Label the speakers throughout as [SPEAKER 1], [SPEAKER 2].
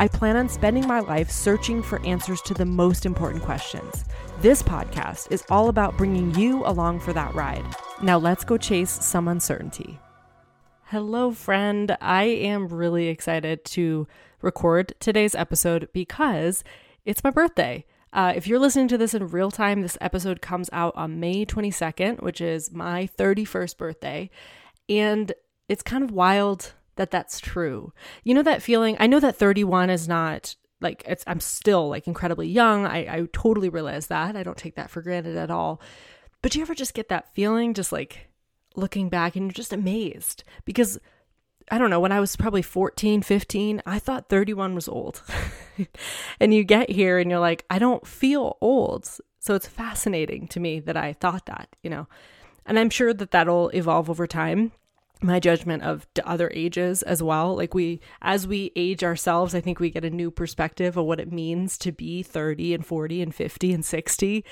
[SPEAKER 1] I plan on spending my life searching for answers to the most important questions. This podcast is all about bringing you along for that ride. Now let's go chase some uncertainty. Hello, friend. I am really excited to record today's episode because it's my birthday. Uh, if you're listening to this in real time, this episode comes out on May 22nd, which is my 31st birthday. And it's kind of wild that that's true. You know that feeling? I know that 31 is not like it's I'm still like incredibly young. I, I totally realize that. I don't take that for granted at all. But do you ever just get that feeling just like looking back and you're just amazed because I don't know, when I was probably 14, 15, I thought 31 was old. and you get here and you're like, I don't feel old. So it's fascinating to me that I thought that, you know. And I'm sure that that'll evolve over time. My judgment of other ages as well. Like we, as we age ourselves, I think we get a new perspective of what it means to be 30 and 40 and 50 and 60.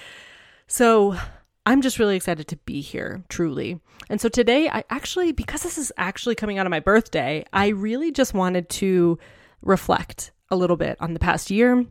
[SPEAKER 1] So I'm just really excited to be here, truly. And so today, I actually, because this is actually coming out of my birthday, I really just wanted to reflect a little bit on the past year,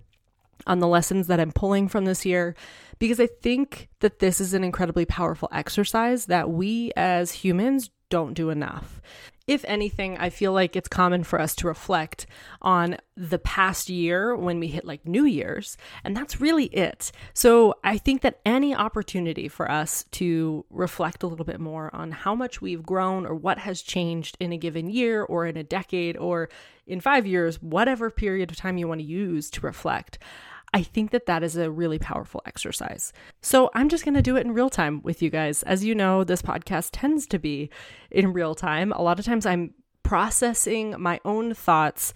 [SPEAKER 1] on the lessons that I'm pulling from this year, because I think that this is an incredibly powerful exercise that we as humans don't do enough if anything, I feel like it's common for us to reflect on the past year when we hit like New Year's, and that's really it. So I think that any opportunity for us to reflect a little bit more on how much we've grown or what has changed in a given year or in a decade or in five years, whatever period of time you want to use to reflect. I think that that is a really powerful exercise. So I'm just going to do it in real time with you guys. As you know, this podcast tends to be in real time. A lot of times I'm processing my own thoughts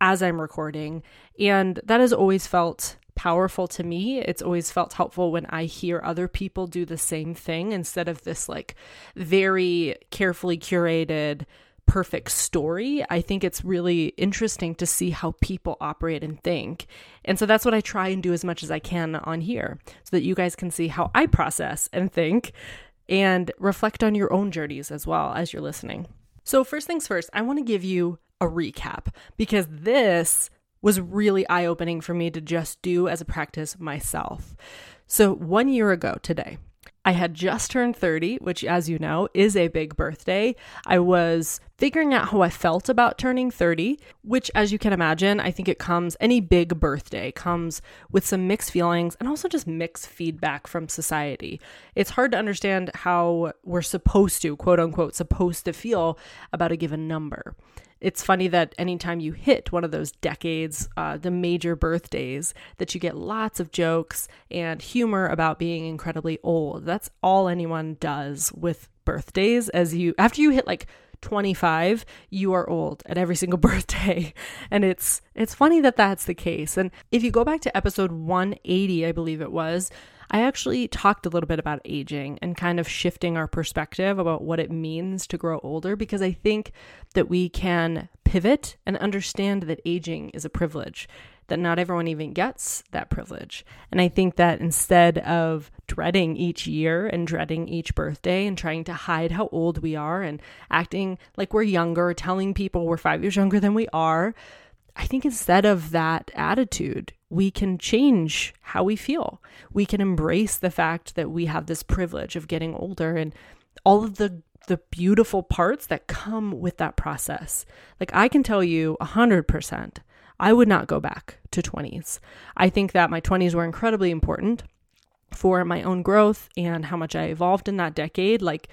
[SPEAKER 1] as I'm recording, and that has always felt powerful to me. It's always felt helpful when I hear other people do the same thing instead of this like very carefully curated perfect story. I think it's really interesting to see how people operate and think. And so that's what I try and do as much as I can on here so that you guys can see how I process and think and reflect on your own journeys as well as you're listening. So, first things first, I want to give you a recap because this was really eye opening for me to just do as a practice myself. So, one year ago today, I had just turned 30, which, as you know, is a big birthday. I was figuring out how I felt about turning 30, which, as you can imagine, I think it comes, any big birthday comes with some mixed feelings and also just mixed feedback from society. It's hard to understand how we're supposed to, quote unquote, supposed to feel about a given number it's funny that anytime you hit one of those decades, uh, the major birthdays, that you get lots of jokes and humor about being incredibly old. That's all anyone does with birthdays. As you, after you hit like 25 you are old at every single birthday and it's it's funny that that's the case and if you go back to episode 180 i believe it was I actually talked a little bit about aging and kind of shifting our perspective about what it means to grow older because I think that we can pivot and understand that aging is a privilege, that not everyone even gets that privilege. And I think that instead of dreading each year and dreading each birthday and trying to hide how old we are and acting like we're younger, telling people we're five years younger than we are, I think instead of that attitude, we can change how we feel. We can embrace the fact that we have this privilege of getting older and all of the the beautiful parts that come with that process. Like I can tell you 100%, I would not go back to 20s. I think that my 20s were incredibly important for my own growth and how much I evolved in that decade. Like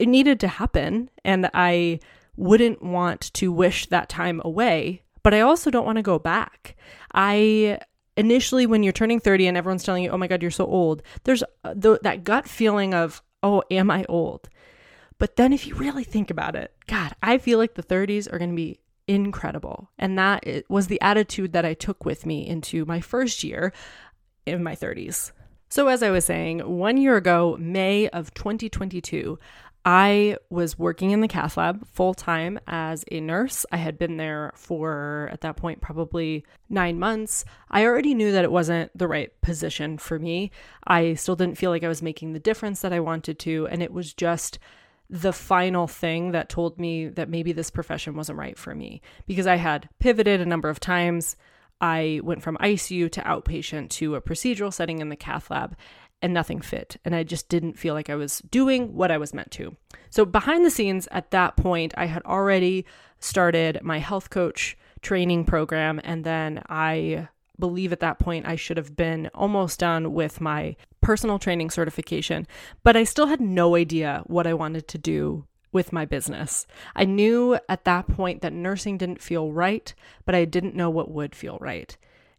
[SPEAKER 1] it needed to happen and I wouldn't want to wish that time away but I also don't want to go back. I initially, when you're turning 30 and everyone's telling you, oh my God, you're so old, there's uh, th- that gut feeling of, oh, am I old? But then if you really think about it, God, I feel like the 30s are going to be incredible. And that was the attitude that I took with me into my first year in my 30s. So, as I was saying, one year ago, May of 2022, I was working in the cath lab full time as a nurse. I had been there for, at that point, probably nine months. I already knew that it wasn't the right position for me. I still didn't feel like I was making the difference that I wanted to. And it was just the final thing that told me that maybe this profession wasn't right for me because I had pivoted a number of times. I went from ICU to outpatient to a procedural setting in the cath lab and nothing fit. And I just didn't feel like I was doing what I was meant to. So, behind the scenes at that point, I had already started my health coach training program. And then I believe at that point I should have been almost done with my personal training certification. But I still had no idea what I wanted to do with my business. I knew at that point that nursing didn't feel right, but I didn't know what would feel right.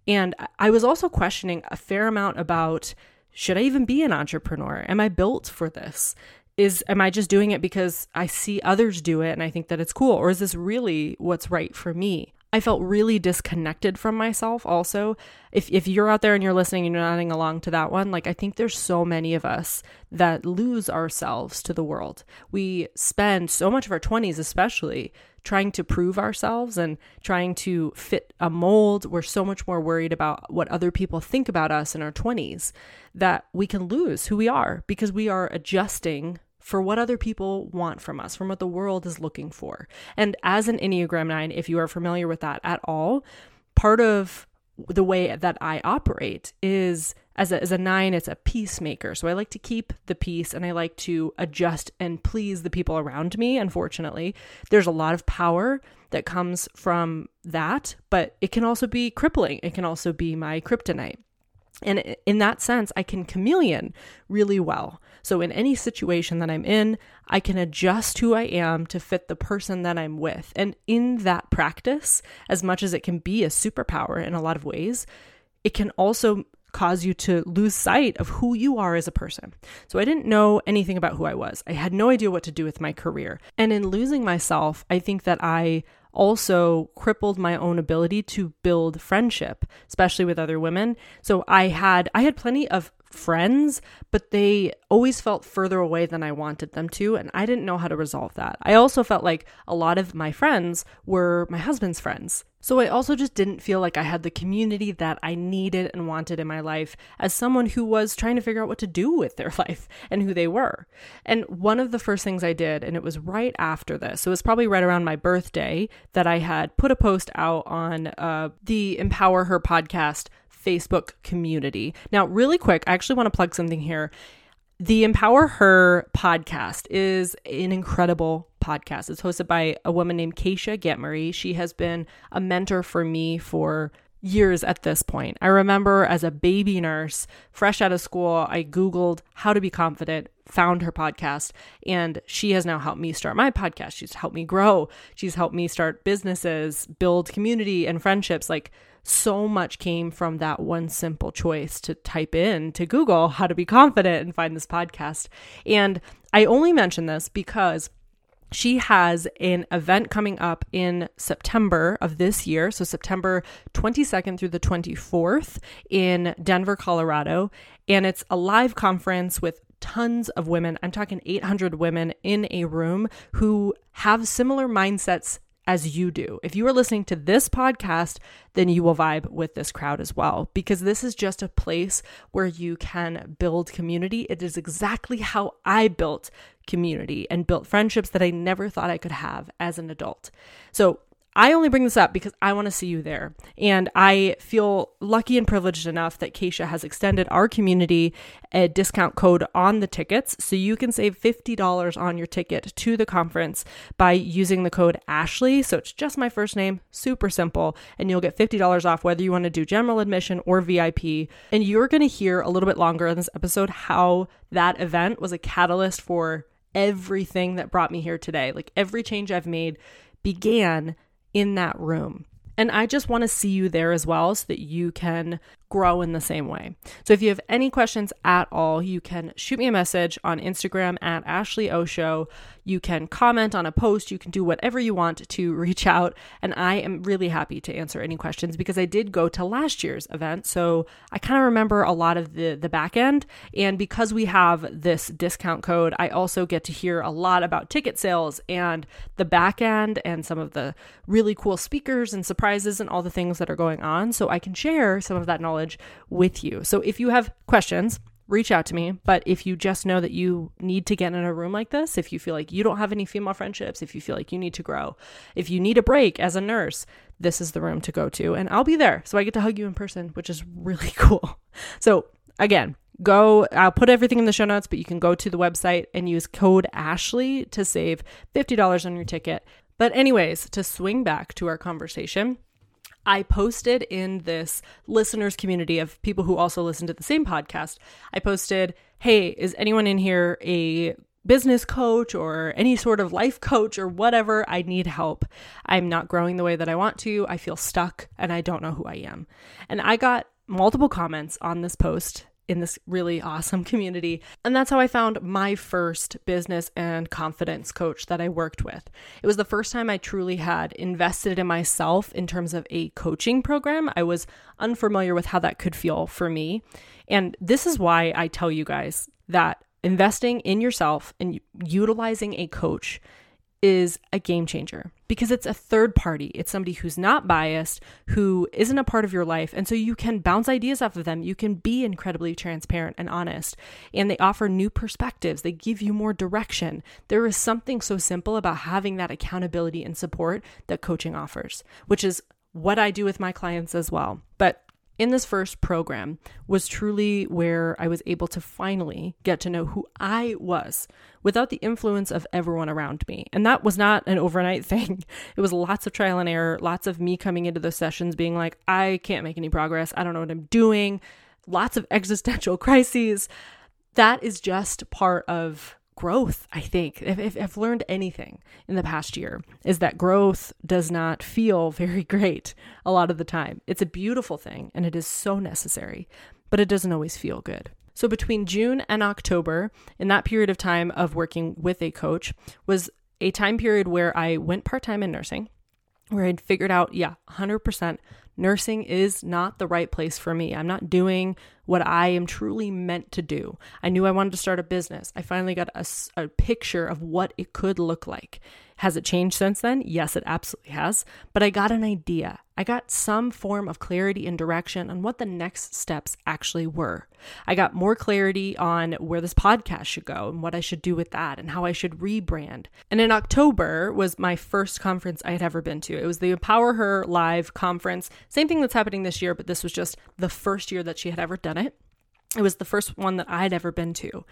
[SPEAKER 1] And I was also questioning a fair amount about should I even be an entrepreneur? Am I built for this? Is am I just doing it because I see others do it and I think that it's cool or is this really what's right for me? I felt really disconnected from myself also. If if you're out there and you're listening and you're nodding along to that one, like I think there's so many of us that lose ourselves to the world. We spend so much of our 20s especially trying to prove ourselves and trying to fit a mold. We're so much more worried about what other people think about us in our 20s that we can lose who we are because we are adjusting for what other people want from us, from what the world is looking for. And as an Enneagram 9, if you are familiar with that at all, part of the way that I operate is as a, as a nine, it's a peacemaker. So I like to keep the peace and I like to adjust and please the people around me. Unfortunately, there's a lot of power that comes from that, but it can also be crippling. It can also be my kryptonite. And in that sense, I can chameleon really well. So, in any situation that I'm in, I can adjust who I am to fit the person that I'm with. And in that practice, as much as it can be a superpower in a lot of ways, it can also cause you to lose sight of who you are as a person. So I didn't know anything about who I was. I had no idea what to do with my career. And in losing myself, I think that I also crippled my own ability to build friendship, especially with other women. So I had I had plenty of friends, but they always felt further away than I wanted them to. And I didn't know how to resolve that. I also felt like a lot of my friends were my husband's friends. So I also just didn't feel like I had the community that I needed and wanted in my life as someone who was trying to figure out what to do with their life and who they were. And one of the first things I did, and it was right after this, so it was probably right around my birthday, that I had put a post out on uh, the Empower Her podcast Facebook community. Now, really quick, I actually want to plug something here. The Empower Her podcast is an incredible podcast. It's hosted by a woman named Kacia Ghetmiri. She has been a mentor for me for years at this point. I remember as a baby nurse, fresh out of school, I Googled how to be confident, found her podcast, and she has now helped me start my podcast. She's helped me grow. She's helped me start businesses, build community and friendships. Like, so much came from that one simple choice to type in to Google how to be confident and find this podcast. And I only mention this because she has an event coming up in September of this year. So, September 22nd through the 24th in Denver, Colorado. And it's a live conference with tons of women. I'm talking 800 women in a room who have similar mindsets as you do. If you are listening to this podcast, then you will vibe with this crowd as well, because this is just a place where you can build community. It is exactly how I built community and built friendships that I never thought I could have as an adult. So, I only bring this up because I want to see you there. And I feel lucky and privileged enough that Kacia has extended our community a discount code on the tickets. So you can save $50 on your ticket to the conference by using the code Ashley. So it's just my first name, super simple. And you'll get $50 off whether you want to do general admission or VIP. And you're going to hear a little bit longer in this episode how that event was a catalyst for everything that brought me here today. Like every change I've made began in that room. And I just want to see you there as well so that you can grow in the same way. So if you have any questions at all, you can shoot me a message on Instagram at Ashley O Show. You can comment on a post, you can do whatever you want to reach out. And I am really happy to answer any questions because I did go to last year's event. So I kind of remember a lot of the, the back end. And because we have this discount code, I also get to hear a lot about ticket sales and the back end and some of the really cool speakers and surprises and all the things that are going on. So I can share some of that knowledge with you. So if you have questions, reach out to me. But if you just know that you need to get in a room like this, if you feel like you don't have any female friendships, if you feel like you need to grow, if you need a break as a nurse, this is the room to go to. And I'll be there. So I get to hug you in person, which is really cool. So again, go i'll put everything in the show notes but you can go to the website and use code ashley to save $50 on your ticket but anyways to swing back to our conversation I posted in this listeners community of people who also listen to the same podcast. I posted, Hey, is anyone in here a business coach or any sort of life coach or whatever? I need help. I'm not growing the way that I want to. I feel stuck and I don't know who I am. And I got multiple comments on this post in this really awesome community. And that's how I found my first business and confidence coach that I worked with. It was the first time I truly had invested in myself in terms of a coaching program. I was unfamiliar with how that could feel for me. And this is why I tell you guys that investing in yourself and utilizing a coach is a game changer because it's a third party. It's somebody who's not biased, who isn't a part of your life. And so you can bounce ideas off of them. You can be incredibly transparent and honest. And they offer new perspectives, they give you more direction. There is something so simple about having that accountability and support that coaching offers, which is what I do with my clients as well. But in this first program was truly where I was able to finally get to know who I was without the influence of everyone around me. And that was not an overnight thing. It was lots of trial and error, lots of me coming into those sessions being like, I can't make any progress. I don't know what I'm doing. Lots of existential crises. That is just part of growth, I think. If, if I've learned anything in the past year, is that growth does not feel very great a lot of the time. It's a beautiful thing and it is so necessary, but it doesn't always feel good. So, between June and October, in that period of time of working with a coach, was a time period where I went part time in nursing, where I'd figured out, yeah, 100% nursing is not the right place for me. I'm not doing what I am truly meant to do. I knew I wanted to start a business. I finally got a, a picture of what it could look like. Has it changed since then? Yes, it absolutely has. But I got an idea. I got some form of clarity and direction on what the next steps actually were. I got more clarity on where this podcast should go and what I should do with that and how I should rebrand. And in October was my first conference I had ever been to. It was the Empower Her Live conference. Same thing that's happening this year, but this was just the first year that she had ever done it. It was the first one that I had ever been to.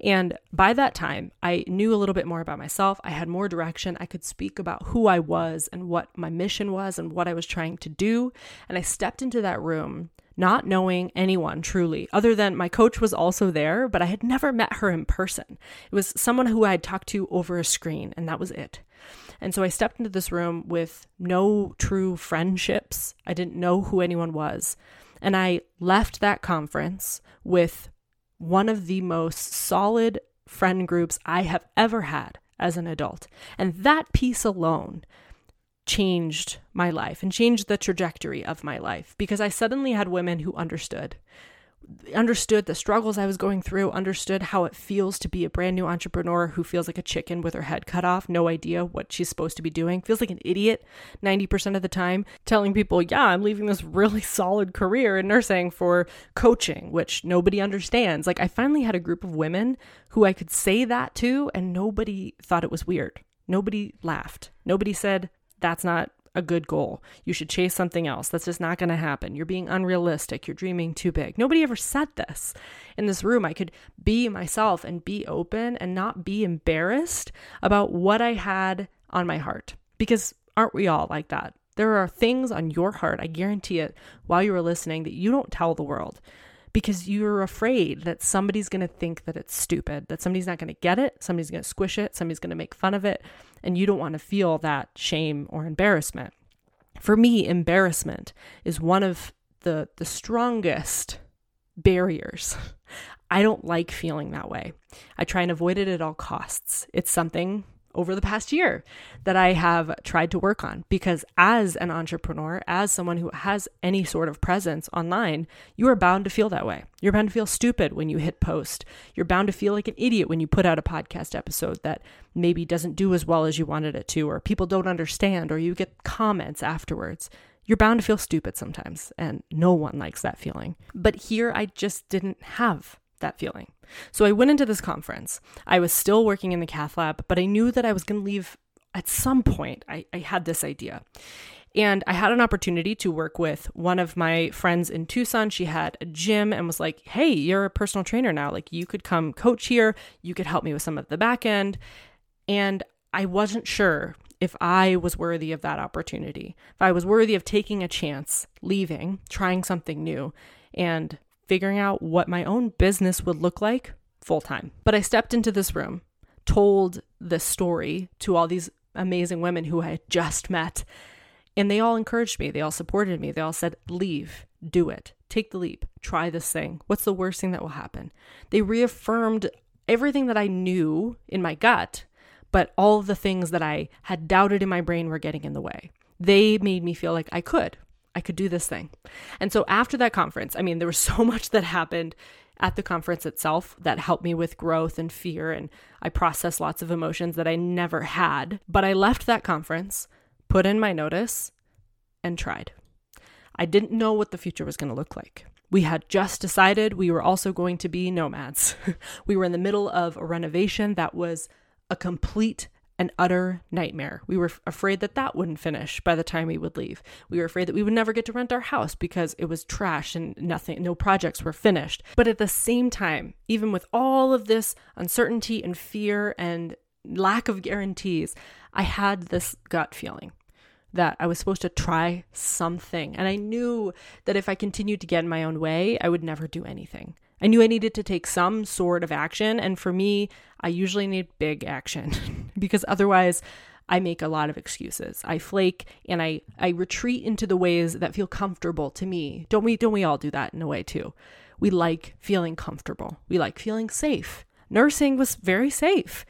[SPEAKER 1] And by that time, I knew a little bit more about myself. I had more direction. I could speak about who I was and what my mission was and what I was trying to do. And I stepped into that room not knowing anyone truly, other than my coach was also there, but I had never met her in person. It was someone who I had talked to over a screen, and that was it. And so I stepped into this room with no true friendships. I didn't know who anyone was. And I left that conference with one of the most solid friend groups I have ever had as an adult. And that piece alone changed my life and changed the trajectory of my life because I suddenly had women who understood understood the struggles I was going through, understood how it feels to be a brand new entrepreneur who feels like a chicken with her head cut off, no idea what she's supposed to be doing, feels like an idiot 90% of the time, telling people, yeah, I'm leaving this really solid career in nursing for coaching, which nobody understands. Like, I finally had a group of women who I could say that to, and nobody thought it was weird. Nobody laughed. Nobody said, that's not a good goal. You should chase something else. That's just not going to happen. You're being unrealistic. You're dreaming too big. Nobody ever said this in this room. I could be myself and be open and not be embarrassed about what I had on my heart. Because aren't we all like that? There are things on your heart, I guarantee it, while you were listening that you don't tell the world because you're afraid that somebody's going to think that it's stupid, that somebody's not going to get it, somebody's going to squish it, somebody's going to make fun of it, and you don't want to feel that shame or embarrassment. For me, embarrassment is one of the the strongest barriers. I don't like feeling that way. I try and avoid it at all costs. It's something over the past year that I have tried to work on because as an entrepreneur, as someone who has any sort of presence online, you are bound to feel that way. You're bound to feel stupid when you hit post. You're bound to feel like an idiot when you put out a podcast episode that maybe doesn't do as well as you wanted it to, or people don't understand, or you get comments afterwards. You're bound to feel stupid sometimes, and no one likes that feeling. But here, I just didn't have that feeling. So I went into this conference. I was still working in the cath lab, but I knew that I was going to leave at some point. I, I had this idea. And I had an opportunity to work with one of my friends in Tucson. She had a gym and was like, Hey, you're a personal trainer now. Like, you could come coach here. You could help me with some of the back end. And I wasn't sure if I was worthy of that opportunity, if I was worthy of taking a chance, leaving, trying something new, and figuring out what my own business would look like full time. But I stepped into this room, told this story to all these amazing women who I had just met, and they all encouraged me. They all supported me. They all said, Leave, do it, take the leap, try this thing. What's the worst thing that will happen? They reaffirmed everything that I knew in my gut, but all the things that I had doubted in my brain were getting in the way. They made me feel like I could. I could do this thing. And so after that conference, I mean, there was so much that happened at the conference itself that helped me with growth and fear. And I processed lots of emotions that I never had. But I left that conference, put in my notice, and tried. I didn't know what the future was going to look like. We had just decided we were also going to be nomads. we were in the middle of a renovation that was a complete an utter nightmare. We were afraid that that wouldn't finish by the time we would leave. We were afraid that we would never get to rent our house because it was trash and nothing, no projects were finished. But at the same time, even with all of this uncertainty and fear and lack of guarantees, I had this gut feeling that I was supposed to try something. And I knew that if I continued to get in my own way, I would never do anything. I knew I needed to take some sort of action. And for me, I usually need big action because otherwise I make a lot of excuses. I flake and I, I retreat into the ways that feel comfortable to me. Don't we don't we all do that in a way too? We like feeling comfortable. We like feeling safe. Nursing was very safe.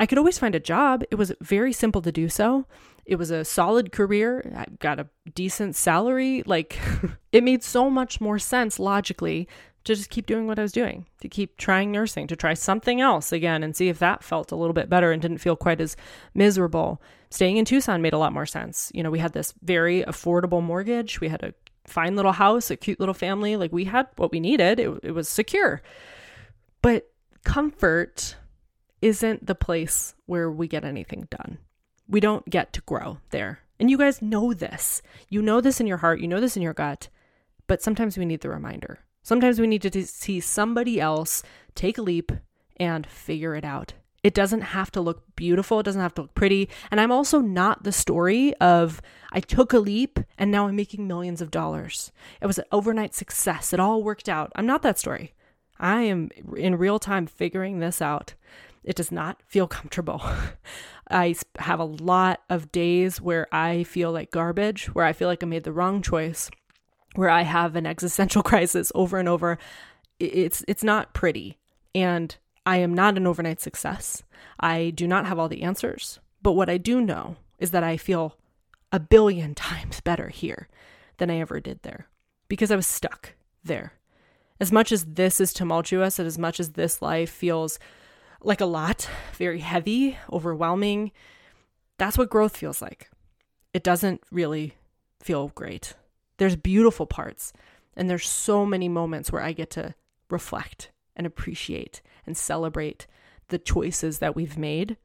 [SPEAKER 1] I could always find a job. It was very simple to do so. It was a solid career. I got a decent salary. Like, it made so much more sense logically to just keep doing what I was doing, to keep trying nursing, to try something else again and see if that felt a little bit better and didn't feel quite as miserable. Staying in Tucson made a lot more sense. You know, we had this very affordable mortgage, we had a fine little house, a cute little family. Like, we had what we needed, it, it was secure. But comfort isn't the place where we get anything done. We don't get to grow there. And you guys know this. You know this in your heart, you know this in your gut, but sometimes we need the reminder. Sometimes we need to see somebody else take a leap and figure it out. It doesn't have to look beautiful, it doesn't have to look pretty. And I'm also not the story of I took a leap and now I'm making millions of dollars. It was an overnight success, it all worked out. I'm not that story. I am in real time figuring this out. It does not feel comfortable. I have a lot of days where I feel like garbage, where I feel like I made the wrong choice, where I have an existential crisis over and over. It's it's not pretty. And I am not an overnight success. I do not have all the answers, but what I do know is that I feel a billion times better here than I ever did there because I was stuck there. As much as this is tumultuous and as much as this life feels like a lot, very heavy, overwhelming, that's what growth feels like. It doesn't really feel great. There's beautiful parts, and there's so many moments where I get to reflect and appreciate and celebrate the choices that we've made.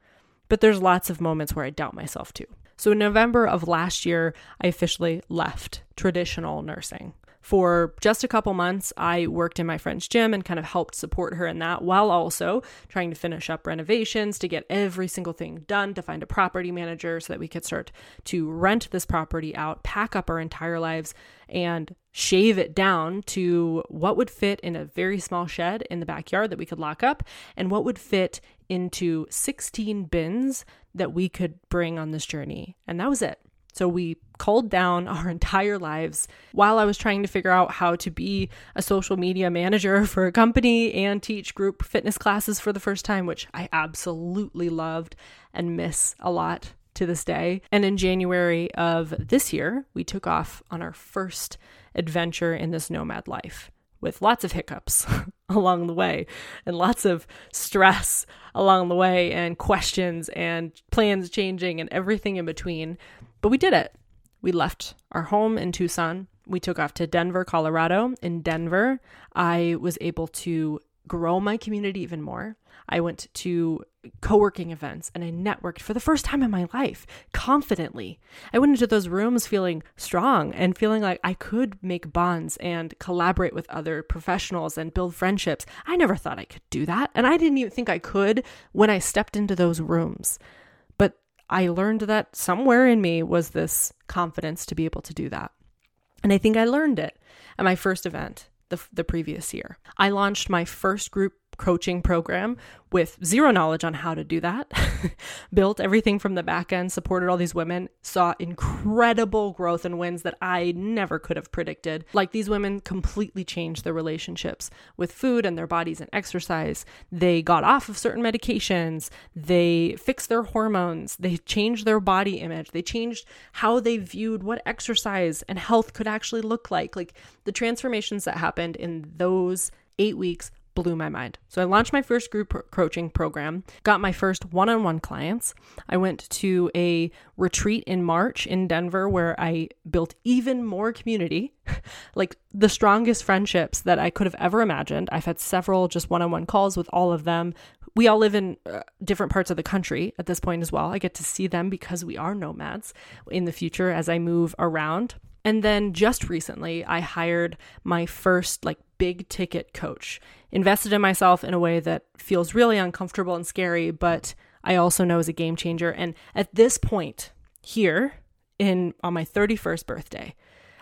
[SPEAKER 1] But there's lots of moments where I doubt myself too. So in November of last year, I officially left traditional nursing for just a couple months, I worked in my friend's gym and kind of helped support her in that while also trying to finish up renovations to get every single thing done, to find a property manager so that we could start to rent this property out, pack up our entire lives, and shave it down to what would fit in a very small shed in the backyard that we could lock up and what would fit into 16 bins that we could bring on this journey. And that was it. So we culled down our entire lives while I was trying to figure out how to be a social media manager for a company and teach group fitness classes for the first time, which I absolutely loved and miss a lot to this day. And in January of this year, we took off on our first adventure in this nomad life with lots of hiccups along the way and lots of stress along the way and questions and plans changing and everything in between. But we did it. We left our home in Tucson. We took off to Denver, Colorado. In Denver, I was able to grow my community even more. I went to co working events and I networked for the first time in my life confidently. I went into those rooms feeling strong and feeling like I could make bonds and collaborate with other professionals and build friendships. I never thought I could do that. And I didn't even think I could when I stepped into those rooms. I learned that somewhere in me was this confidence to be able to do that. And I think I learned it at my first event the, the previous year. I launched my first group coaching program with zero knowledge on how to do that. Built everything from the back end, supported all these women, saw incredible growth and wins that I never could have predicted. Like these women completely changed their relationships with food and their bodies and exercise. They got off of certain medications, they fixed their hormones, they changed their body image, they changed how they viewed what exercise and health could actually look like. Like the transformations that happened in those eight weeks blew my mind. So I launched my first group coaching program, got my first one on one clients. I went to a retreat in March in Denver where I built even more community, like the strongest friendships that I could have ever imagined. I've had several just one on one calls with all of them. We all live in uh, different parts of the country at this point as well. I get to see them because we are nomads in the future as I move around. And then just recently, I hired my first like big ticket coach, invested in myself in a way that feels really uncomfortable and scary, but I also know is a game changer. And at this point, here in on my 31st birthday,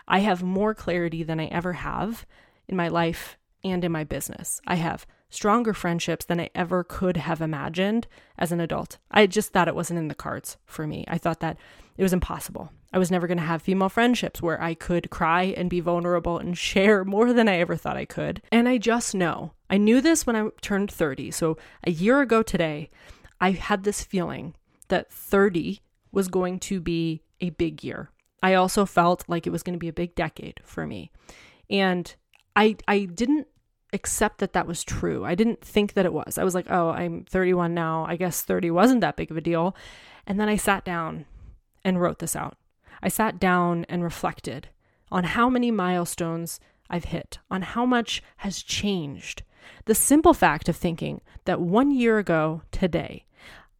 [SPEAKER 1] I have more clarity than I ever have in my life and in my business. I have stronger friendships than I ever could have imagined as an adult. I just thought it wasn't in the cards for me. I thought that it was impossible. I was never going to have female friendships where I could cry and be vulnerable and share more than I ever thought I could. And I just know. I knew this when I turned 30. So a year ago today, I had this feeling that 30 was going to be a big year. I also felt like it was going to be a big decade for me. And I I didn't accept that that was true. I didn't think that it was. I was like, "Oh, I'm 31 now. I guess 30 wasn't that big of a deal." And then I sat down and wrote this out. I sat down and reflected on how many milestones I've hit, on how much has changed. The simple fact of thinking that one year ago today,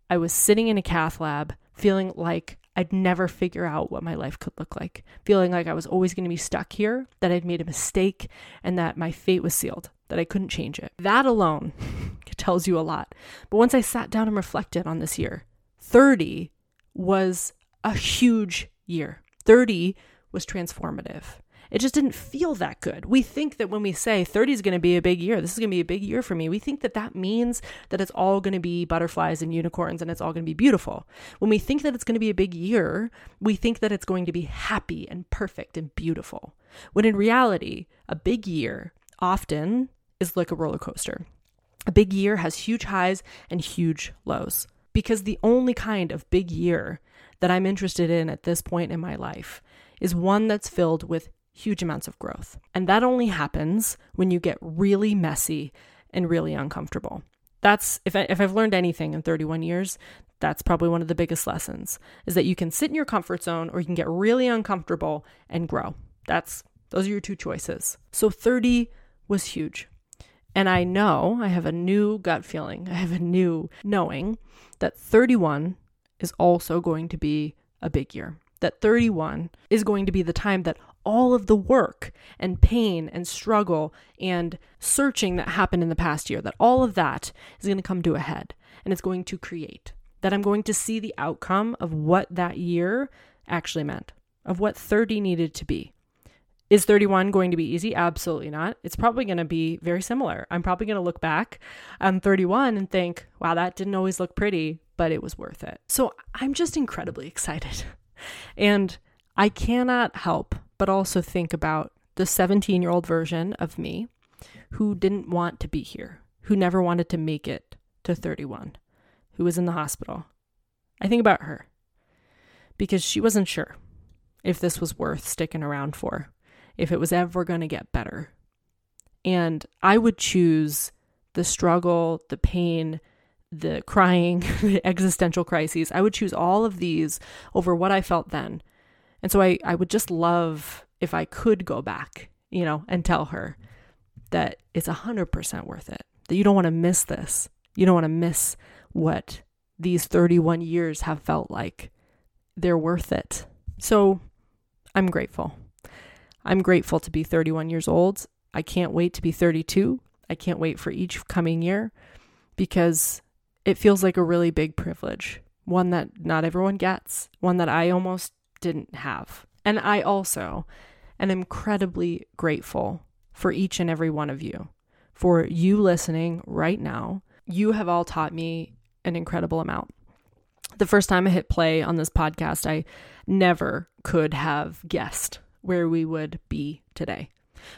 [SPEAKER 1] I was sitting in a cath lab feeling like I'd never figure out what my life could look like, feeling like I was always going to be stuck here, that I'd made a mistake, and that my fate was sealed, that I couldn't change it. That alone tells you a lot. But once I sat down and reflected on this year, 30 was a huge year. 30 was transformative. It just didn't feel that good. We think that when we say 30 is going to be a big year, this is going to be a big year for me, we think that that means that it's all going to be butterflies and unicorns and it's all going to be beautiful. When we think that it's going to be a big year, we think that it's going to be happy and perfect and beautiful. When in reality, a big year often is like a roller coaster. A big year has huge highs and huge lows because the only kind of big year that I'm interested in at this point in my life is one that's filled with huge amounts of growth. And that only happens when you get really messy and really uncomfortable. That's if I, if I've learned anything in 31 years, that's probably one of the biggest lessons is that you can sit in your comfort zone or you can get really uncomfortable and grow. That's those are your two choices. So 30 was huge. And I know I have a new gut feeling. I have a new knowing that 31 is also going to be a big year. That 31 is going to be the time that all of the work and pain and struggle and searching that happened in the past year, that all of that is going to come to a head and it's going to create. That I'm going to see the outcome of what that year actually meant, of what 30 needed to be. Is 31 going to be easy? Absolutely not. It's probably going to be very similar. I'm probably going to look back on 31 and think, wow, that didn't always look pretty, but it was worth it. So I'm just incredibly excited. and I cannot help but also think about the 17 year old version of me who didn't want to be here, who never wanted to make it to 31, who was in the hospital. I think about her because she wasn't sure if this was worth sticking around for, if it was ever going to get better. And I would choose the struggle, the pain, the crying, the existential crises. I would choose all of these over what I felt then. And so I, I would just love if I could go back, you know, and tell her that it's 100% worth it, that you don't want to miss this. You don't want to miss what these 31 years have felt like. They're worth it. So I'm grateful. I'm grateful to be 31 years old. I can't wait to be 32. I can't wait for each coming year because it feels like a really big privilege, one that not everyone gets, one that I almost didn't have. And I also am incredibly grateful for each and every one of you, for you listening right now. You have all taught me an incredible amount. The first time I hit play on this podcast, I never could have guessed where we would be today.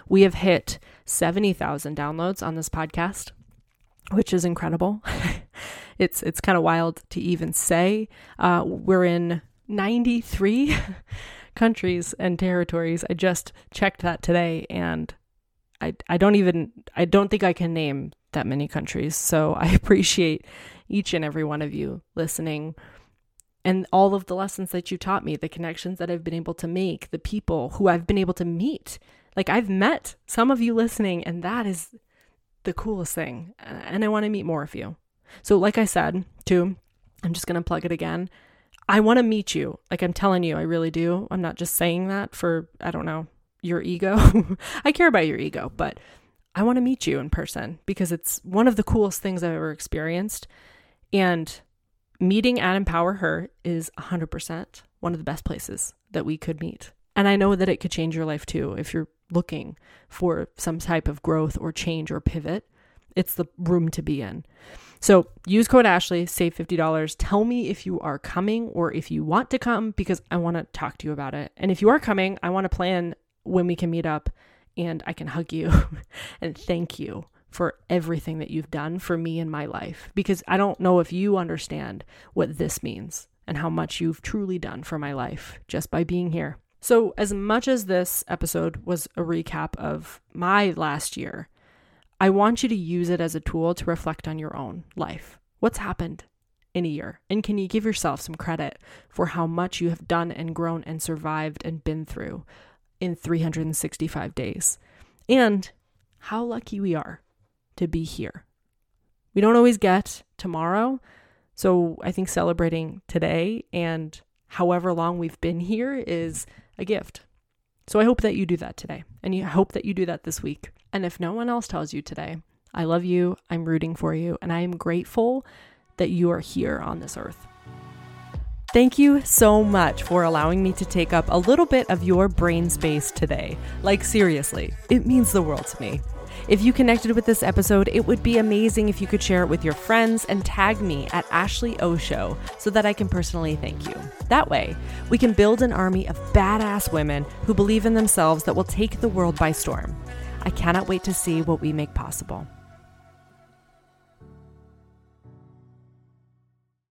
[SPEAKER 1] We have hit 70,000 downloads on this podcast, which is incredible. it's it's kind of wild to even say. Uh, we're in 93 countries and territories. I just checked that today and I I don't even I don't think I can name that many countries. So I appreciate each and every one of you listening and all of the lessons that you taught me, the connections that I've been able to make, the people who I've been able to meet. Like I've met some of you listening, and that is the coolest thing. And I want to meet more of you. So, like I said, too, I'm just going to plug it again. I want to meet you. Like I'm telling you, I really do. I'm not just saying that for, I don't know, your ego. I care about your ego, but I want to meet you in person because it's one of the coolest things I've ever experienced. And meeting at Empower Her is 100% one of the best places that we could meet. And I know that it could change your life too if you're looking for some type of growth or change or pivot. It's the room to be in. So use code Ashley, save $50. Tell me if you are coming or if you want to come because I want to talk to you about it. And if you are coming, I want to plan when we can meet up and I can hug you and thank you for everything that you've done for me in my life because I don't know if you understand what this means and how much you've truly done for my life just by being here. So, as much as this episode was a recap of my last year, I want you to use it as a tool to reflect on your own life. What's happened in a year? And can you give yourself some credit for how much you have done and grown and survived and been through in 365 days? And how lucky we are to be here. We don't always get tomorrow. So I think celebrating today and however long we've been here is a gift. So I hope that you do that today. And I hope that you do that this week. And if no one else tells you today, I love you, I'm rooting for you, and I am grateful that you are here on this earth. Thank you so much for allowing me to take up a little bit of your brain space today. Like, seriously, it means the world to me. If you connected with this episode, it would be amazing if you could share it with your friends and tag me at Ashley O Show so that I can personally thank you. That way, we can build an army of badass women who believe in themselves that will take the world by storm. I cannot wait to see what we make possible.